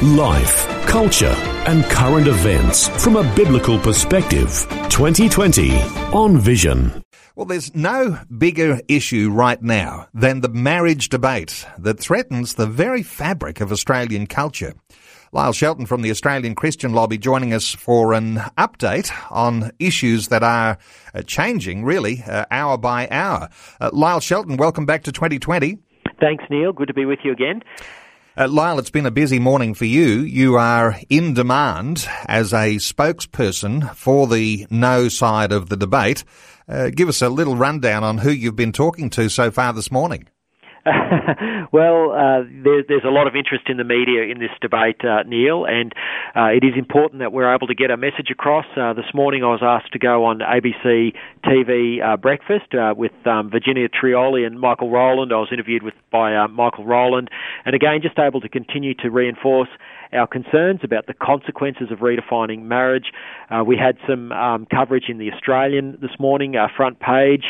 Life, culture, and current events from a biblical perspective. 2020 on Vision. Well, there's no bigger issue right now than the marriage debate that threatens the very fabric of Australian culture. Lyle Shelton from the Australian Christian Lobby joining us for an update on issues that are uh, changing really uh, hour by hour. Uh, Lyle Shelton, welcome back to 2020. Thanks, Neil. Good to be with you again. Uh, Lyle, it's been a busy morning for you. You are in demand as a spokesperson for the no side of the debate. Uh, give us a little rundown on who you've been talking to so far this morning. well, uh, there, there's a lot of interest in the media in this debate, uh, Neil, and uh, it is important that we're able to get our message across. Uh, this morning I was asked to go on ABC TV uh, breakfast uh, with um, Virginia Trioli and Michael Rowland. I was interviewed with by Michael Rowland, and again, just able to continue to reinforce our concerns about the consequences of redefining marriage. We had some um, coverage in the Australian this morning, front page,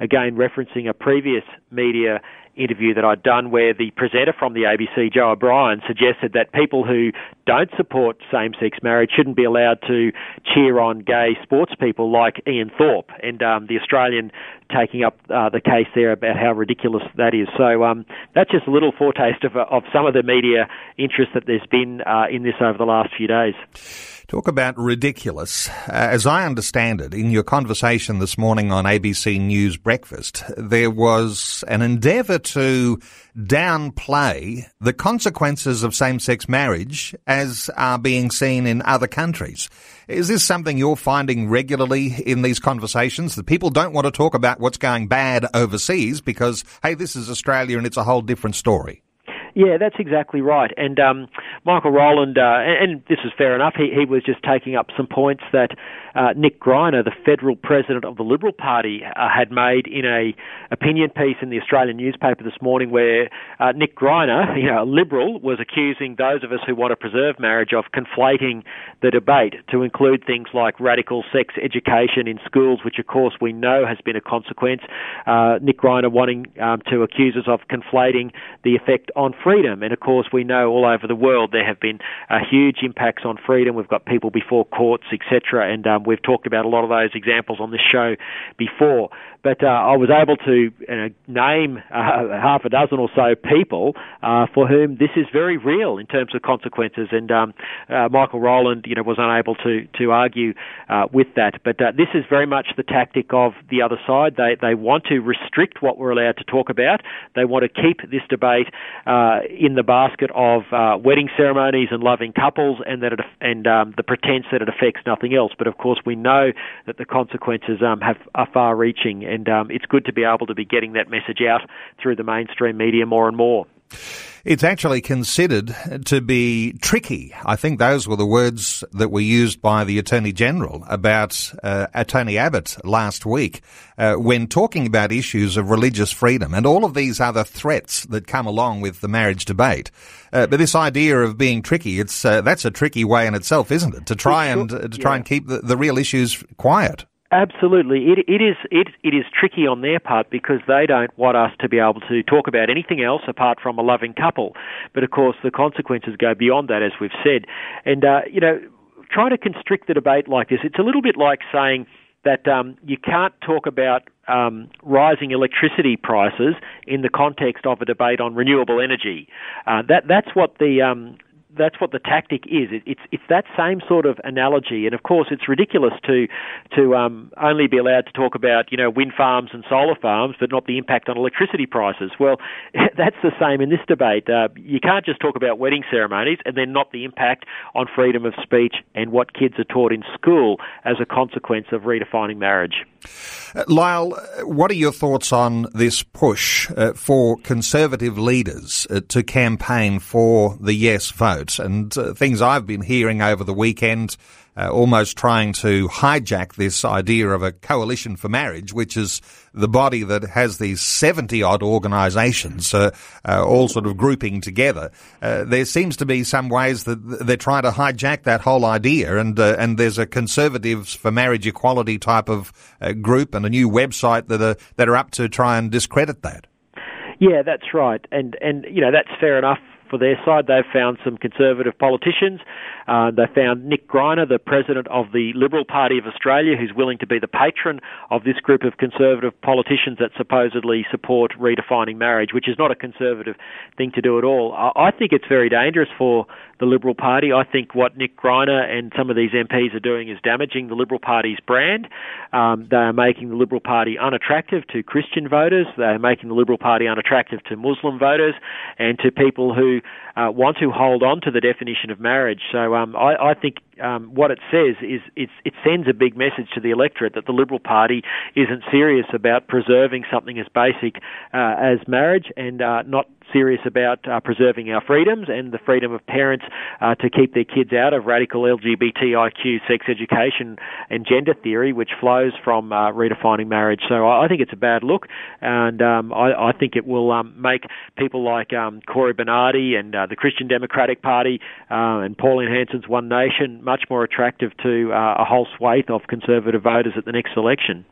again referencing a previous media interview that I'd done where the presenter from the ABC, Joe O'Brien, suggested that people who don't support same sex marriage shouldn't be allowed to cheer on gay sports people like Ian Thorpe. And um, the Australian taking up uh, the case there about how ridiculous that is. So um, that's just a little foretaste of, of some of the media interest that there's been uh, in this over the last few days. Talk about ridiculous. Uh, as I understand it, in your conversation this morning on ABC News Breakfast, there was an endeavour to downplay the consequences of same-sex marriage as are being seen in other countries. Is this something you're finding regularly in these conversations that people don't want to talk about what's going bad overseas because, hey, this is Australia and it's a whole different story? Yeah, that's exactly right. And um, Michael Rowland, uh, and, and, this is fair enough, he, he was just taking up some points that uh, Nick Greiner, the federal president of the Liberal Party, uh, had made in a opinion piece in the Australian newspaper this morning, where uh, Nick Greiner, you know, a Liberal, was accusing those of us who want to preserve marriage of conflating the debate to include things like radical sex education in schools, which of course we know has been a consequence. Uh, Nick Greiner wanting um, to accuse us of conflating the effect on freedom, and of course we know all over the world there have been uh, huge impacts on freedom. We've got people before courts, etc., and um, um, we've talked about a lot of those examples on this show before. But uh, I was able to uh, name uh, half a dozen or so people uh, for whom this is very real in terms of consequences. And um, uh, Michael Rowland, you know, was unable to to argue uh, with that. But this is very much the tactic of the other side. They they want to restrict what we're allowed to talk about. They want to keep this debate in the basket of wedding ceremonies and loving couples, and that it, and um, the pretense that it affects nothing else. But of course, we know that the consequences um, have are far-reaching and um, it's good to be able to be getting that message out through the mainstream media more and more. It's actually considered to be tricky. I think those were the words that were used by the Attorney General about uh, Tony Abbott last week uh, when talking about issues of religious freedom and all of these other threats that come along with the marriage debate. Uh, but this idea of being tricky, it's uh, that's a tricky way in itself, isn't it? To try and to try yeah. and keep the, the real issues quiet. Absolutely, it, it is it, it is tricky on their part because they don't want us to be able to talk about anything else apart from a loving couple. But of course, the consequences go beyond that, as we've said. And uh, you know, trying to constrict the debate like this, it's a little bit like saying that um, you can't talk about um, rising electricity prices in the context of a debate on renewable energy. Uh, that that's what the um, that's what the tactic is. It, it's it's that same sort of analogy, and of course, it's ridiculous to to um, only be allowed to talk about you know wind farms and solar farms, but not the impact on electricity prices. Well, that's the same in this debate. Uh, you can't just talk about wedding ceremonies and then not the impact on freedom of speech and what kids are taught in school as a consequence of redefining marriage. Uh, Lyle, what are your thoughts on this push uh, for conservative leaders uh, to campaign for the yes vote? And uh, things I've been hearing over the weekend uh, almost trying to hijack this idea of a coalition for marriage, which is the body that has these 70 odd organisations uh, uh, all sort of grouping together. Uh, there seems to be some ways that they're trying to hijack that whole idea, and uh, and there's a Conservatives for Marriage Equality type of uh, group and a new website that are that are up to try and discredit that. Yeah, that's right, and and you know that's fair enough for their side. They've found some conservative politicians. Uh, they found Nick Greiner, the president of the Liberal Party of Australia, who's willing to be the patron of this group of conservative politicians that supposedly support redefining marriage, which is not a conservative thing to do at all. I, I think it's very dangerous for the Liberal Party. I think what Nick Greiner and some of these MPs are doing is damaging the Liberal Party's brand. Um, they are making the Liberal Party unattractive to Christian voters. They are making the Liberal Party unattractive to Muslim voters and to people who uh, want to hold on to the definition of marriage. So um, I, I think um, what it says is it sends a big message to the electorate that the Liberal Party isn't serious about preserving something as basic uh, as marriage and uh, not serious about uh, preserving our freedoms and the freedom of parents uh, to keep their kids out of radical LGBTIQ sex education and gender theory, which flows from uh, redefining marriage. So I, I, think it's a bad look, and um, I, I, think it will um, make people like um, Cory Bernardi and uh, the Christian Democratic Party uh, and Pauline Hanson's One Nation much more attractive to uh, a whole swathe of conservative voters at the next election.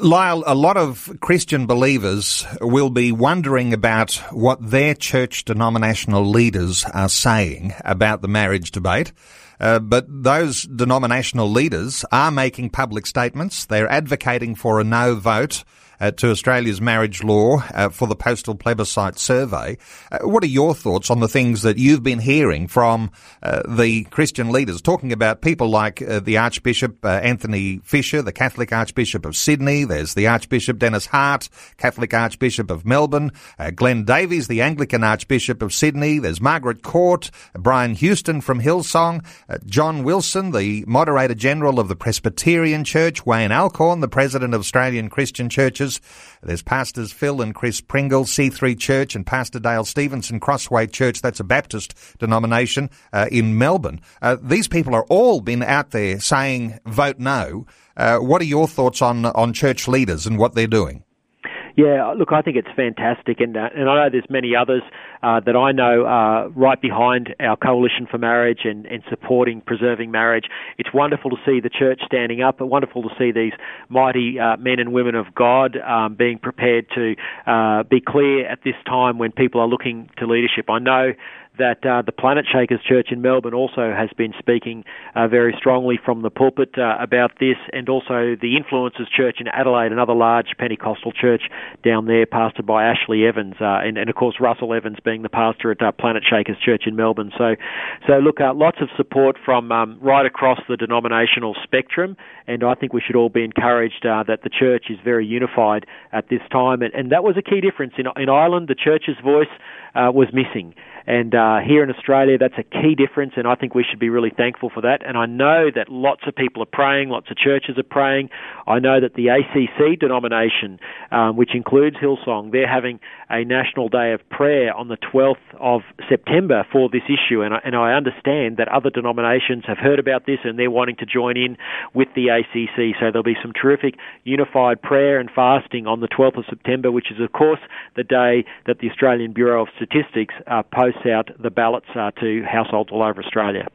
Lyle, a lot of Christian believers will be wondering about what their church denominational leaders are saying about the marriage debate. Uh, but those denominational leaders are making public statements. They're advocating for a no vote uh, to Australia's marriage law uh, for the postal plebiscite survey. Uh, what are your thoughts on the things that you've been hearing from uh, the Christian leaders, talking about people like uh, the Archbishop Anthony Fisher, the Catholic Archbishop of Sydney, there's the Archbishop Denis Hart, Catholic Archbishop of Melbourne, Glenn Davies, the Anglican Archbishop of Sydney, there's Margaret Court, Brian Houston from Hillsong, John Wilson, the Moderator General of the Presbyterian Church, Wayne Alcorn, the President of Australian Christian Churches, there's Pastors Phil and Chris Pringle, C3 Church, and Pastor Dale Stevenson, Crossway Church. That's a Baptist denomination uh, in Melbourne. Uh, these people are all been out there saying vote no. Uh, what are your thoughts on on church leaders and what they're doing? Yeah, look, I think it's fantastic, and uh, and I know there's many others uh, that I know are right behind our coalition for marriage and, and supporting preserving marriage. It's wonderful to see the church standing up, but wonderful to see these mighty uh, men and women of God um, being prepared to uh, be clear at this time when people are looking to leadership. I know that uh, the Planetshakers Church in Melbourne also has been speaking uh, very strongly from the pulpit uh, about this, and also the Influencers Church in Adelaide, another large Pentecostal church down there, pastored by Ashley Evans, uh, and, and, of course Russell Evans being the pastor at uh, Planetshakers Church in Melbourne. So, so look, uh, lots of support from um, right across the denominational spectrum, and I think we should all be encouraged that the church is very unified at this time, and, and that was a key difference in in Ireland. The church's voice was missing. And uh, here in Australia, that's a key difference, and I think we should be really thankful for that. And I know that lots of people are praying, lots of churches are praying. I know that the ACC denomination, um, which includes Hillsong, they're having a national day of prayer on the 12th of September for this issue. And I, and I understand that other denominations have heard about this and they're wanting to join in with the ACC. So there'll be some terrific unified prayer and fasting on the 12th of September, which is, of course, the day that the Australian Bureau of Statistics uh, posts out the ballots uh, to households all over Australia.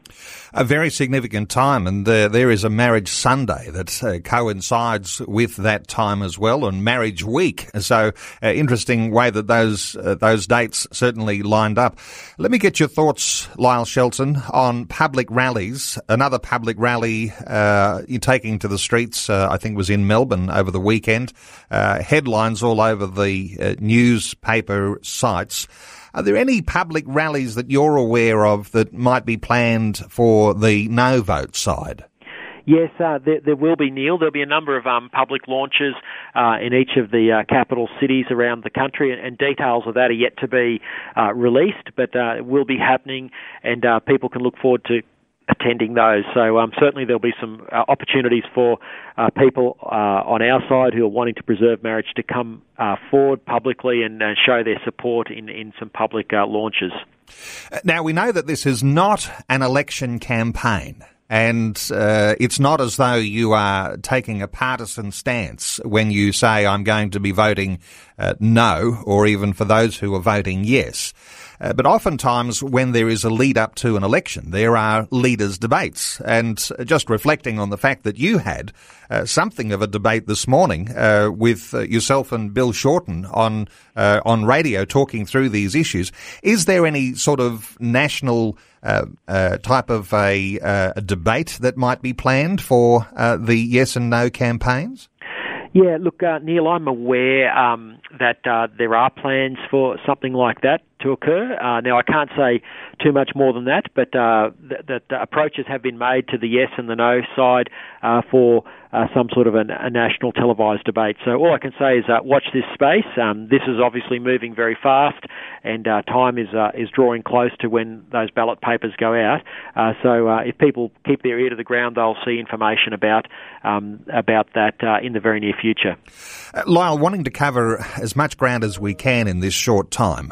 A very significant time, and uh, there is a marriage Sunday that uh, coincides with that time as well, and marriage week. So, uh, interesting way that those uh, those dates certainly lined up. Let me get your thoughts, Lyle Shelton, on public rallies. Another public rally uh, you're taking to the streets, I think, was in Melbourne over the weekend. headlines all over the newspaper sites. Are there any public rallies that you're aware of that might be planned for the no vote side? Yes, uh, there, there, will be, Neil. There'll be a number of um, public launches uh, in each of the uh, capital cities around the country, and, and, details of that are yet to be uh, released, but uh, it will be happening, and uh, people can look forward to attending those. So um, certainly there'll be some uh, opportunities for uh, people uh, on our side who are wanting to preserve marriage to come uh, forward publicly and uh, show their support in, in some public uh, launches. Now we know that this is not an election campaign. And uh, it's not as though you are taking a partisan stance when you say, I'm going to be voting uh, no, or even for those who are voting yes. Uh, but oftentimes, when there is a lead up to an election, there are leaders' debates. And just reflecting on the fact that you had uh, something of a debate this morning uh, with uh, yourself and Bill Shorten on uh, on radio talking through these issues, is there any sort of national uh, Uh, uh, type of a, uh, a, debate that might be planned for the yes and no campaigns? Yeah, look, Neil, I'm aware um, that there are plans for something like that to occur. Uh, now, I can't say too much more than that, but uh, that, approaches have been made to the yes and the no side uh, for uh, some sort of a, a, national televised debate. So all I can say is uh, watch this space. Um, this is obviously moving very fast, and uh, time is is drawing close to when those ballot papers go out. so if people keep their ear to the ground, they'll see information about um, about that in the very near future. Lyle, wanting to cover as much ground as we can in this short time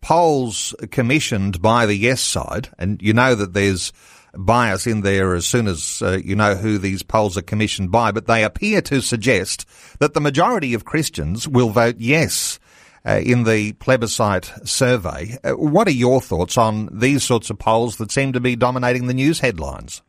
polls commissioned by the yes side, and you know that there's bias in there as soon as uh, you know who these polls are commissioned by, but they appear to suggest that the majority of Christians will vote yes. Uh, in the plebiscite survey. Uh, what are your thoughts on these sorts of polls that seem to be dominating the news headlines?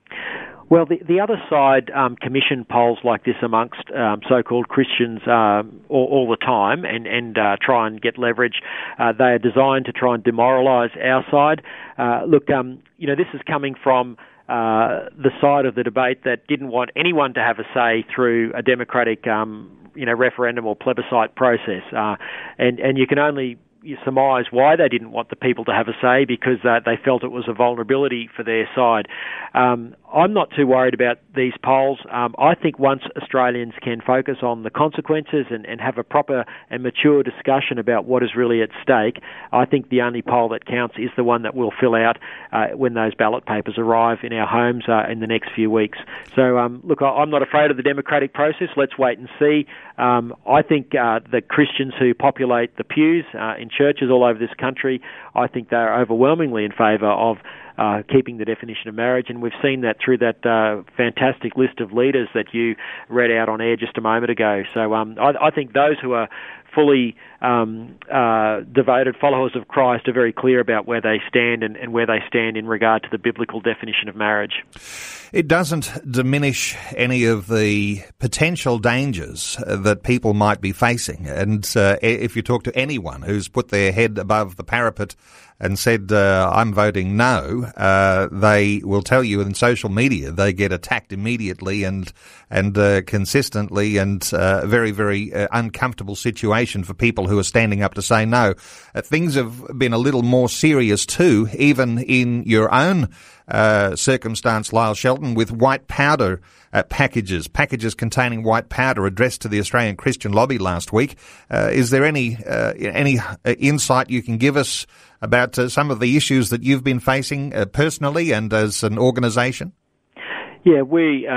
Well, the, the other side um, commission polls like this amongst um, so-called Christians um, all, all, the time and, and uh, try and get leverage. Uh, they are designed to try and demoralise our side. Uh, look, um, you know, this is coming from uh, the side of the debate that didn't want anyone to have a say through a democratic, um, you know, referendum or plebiscite process. Uh, and and you can only you surmise why they didn't want the people to have a say because uh, they felt it was a vulnerability for their side. Um, I'm not too worried about these polls. Um, I think once Australians can focus on the consequences and, and have a proper and mature discussion about what is really at stake, I think the only poll that counts is the one that we'll fill out uh, when those ballot papers arrive in our homes uh, in the next few weeks. So, um, look, I, am not afraid of the democratic process. Let's wait and see. Um, I think uh, the Christians who populate the pews uh, in churches all over this country, I think they are overwhelmingly in favour of uh, keeping the definition of marriage, and we've seen that through that uh, fantastic list of leaders that you read out on air just a moment ago. So um, I, I think those who are fully um, uh, devoted followers of Christ are very clear about where they stand and, and, where they stand in regard to the biblical definition of marriage. It doesn't diminish any of the potential dangers that people might be facing. And uh, if you talk to anyone who's put their head above the parapet and said, uh, I'm voting no, uh, they will tell you in social media they get attacked immediately and, and uh, consistently and uh, very, very uh, uncomfortable situation for people who are standing up to say no. Uh, things have been a little more serious too, even in your own circumstance, Lyle Shelton, with white powder uh, packages, packages containing white powder addressed to the Australian Christian Lobby last week. Uh, is there any uh, any insight you can give us about uh, some of the issues that you've been facing uh, personally and as an organisation? Yeah, we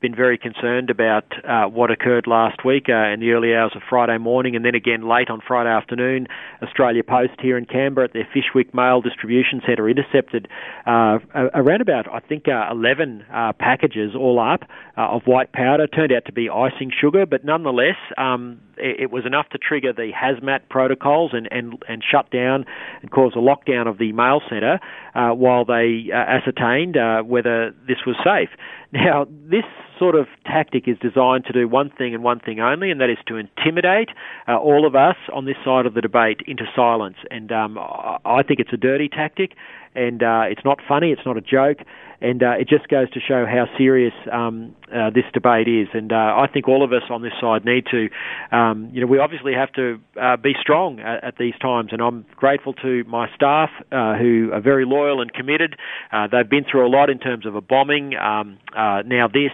been very concerned about uh, what occurred last week uh, in the early hours of Friday morning and then again late on Friday afternoon. Australia Post here in Canberra at their Fyshwick Mail Distribution Centre intercepted uh, around about, I think, uh, 11 uh, packages all up uh, of white powder. Turned out to be icing sugar, but nonetheless, um, it, was enough to trigger the hazmat protocols and, and, and shut down and cause a lockdown of the mail centre while they ascertained whether this was safe. Now, this sort of tactic is designed to do one thing and one thing only, and that is to intimidate uh, all of us on this side of the debate into silence. And um, I think it's a dirty tactic, and uh, it's not funny, it's not a joke and uh, it just goes to show how serious um, uh, this debate is. And uh, I think all of us on this side need to, um, you know, we obviously have to uh, be strong at, at, these times. And I'm grateful to my staff uh, who are very loyal and committed. Uh, they've been through a lot in terms of a bombing. Um, now this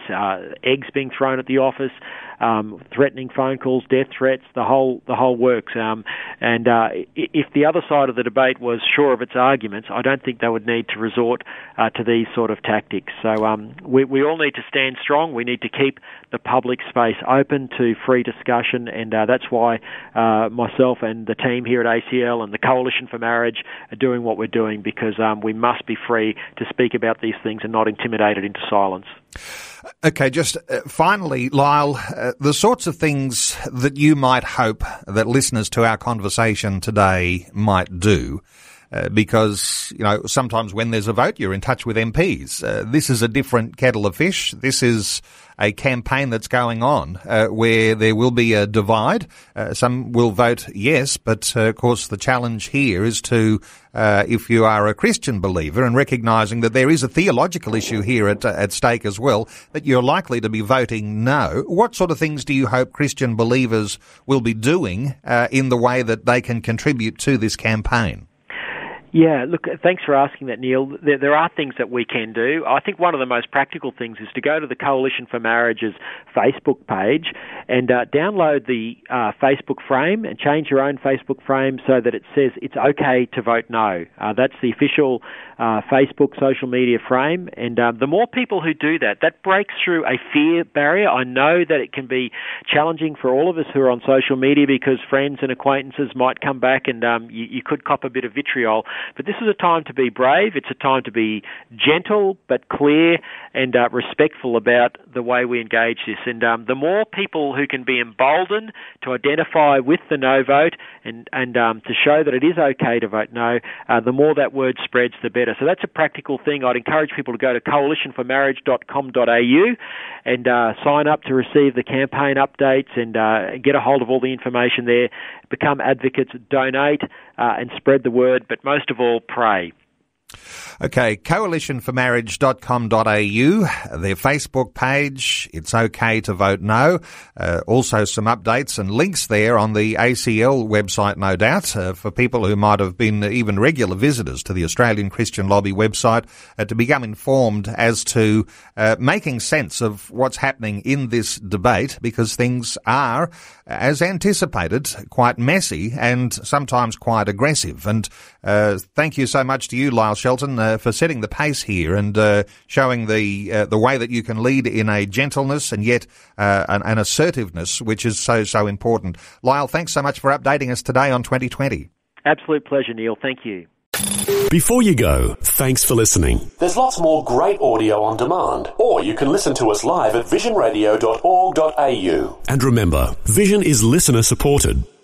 eggs being thrown at the office. Um, threatening phone calls, death threats, the whole the whole works. Um, and uh, if the other side of the debate was sure of its arguments, I don't think they would need to resort uh, to these sort of tactics. So um, we we all need to stand strong. We need to keep the public space open to free discussion, and uh, that's why uh, myself and the team here at ACL and the Coalition for Marriage are doing what we're doing because um, we must be free to speak about these things and not intimidated into silence. Okay, just uh, finally, Lyle, uh, the sorts of things that you might hope that listeners to our conversation today might do. Uh, because you know sometimes when there's a vote, you're in touch with MPs. Uh, this is a different kettle of fish. This is a campaign that's going on uh, where there will be a divide. Uh, some will vote yes, but uh, of course the challenge here is to, if you are a Christian believer and recognizing that there is a theological issue here at, at stake as well, that you're likely to be voting no. What sort of things do you hope Christian believers will be doing in the way that they can contribute to this campaign? Yeah, look, thanks for asking that, Neil. There, there, are things that we can do. I think one of the most practical things is to go to the Coalition for Marriage's Facebook page and uh, download the uh, Facebook frame and change your own Facebook frame so that it says it's okay to vote no. Uh, that's the official uh, Facebook social media frame. And um, the more people who do that, that breaks through a fear barrier. I know that it can be challenging for all of us who are on social media because friends and acquaintances might come back and um, you, you could cop a bit of vitriol. But this is a time to be brave. It's a time to be gentle but clear and uh, respectful about the way we engage this. And um, the more people who can be emboldened to identify with the no vote and and um, to show that it is okay to vote no, uh, the more that word spreads, the better. So that's a practical thing. I'd encourage people to go to coalitionformarriage.com.au and uh, sign up to receive the campaign updates and uh, get a hold of all the information there. Become advocates, donate, uh, and spread the word. But most of all, pray. Okay, coalitionformarriage.com.au, their Facebook page. It's okay to vote no. Uh, also some updates and links there on the ACL website, no doubt, uh, for people who might have been even regular visitors to the Australian Christian Lobby website uh, to become informed as to uh, making sense of what's happening in this debate because things are, as anticipated, quite messy and sometimes quite aggressive. And uh, thank you so much to you, Lyle Shelton uh, for setting the pace here and uh, showing the uh, the way that you can lead in a gentleness and yet uh, an, an, assertiveness, which is so so important. Lyle, thanks so much for updating us today on 2020. Absolute pleasure, Neil. Thank you. Before you go, thanks for listening. There's lots more great audio on demand, or you can listen to us live at visionradio.org.au. And remember, Vision is listener supported.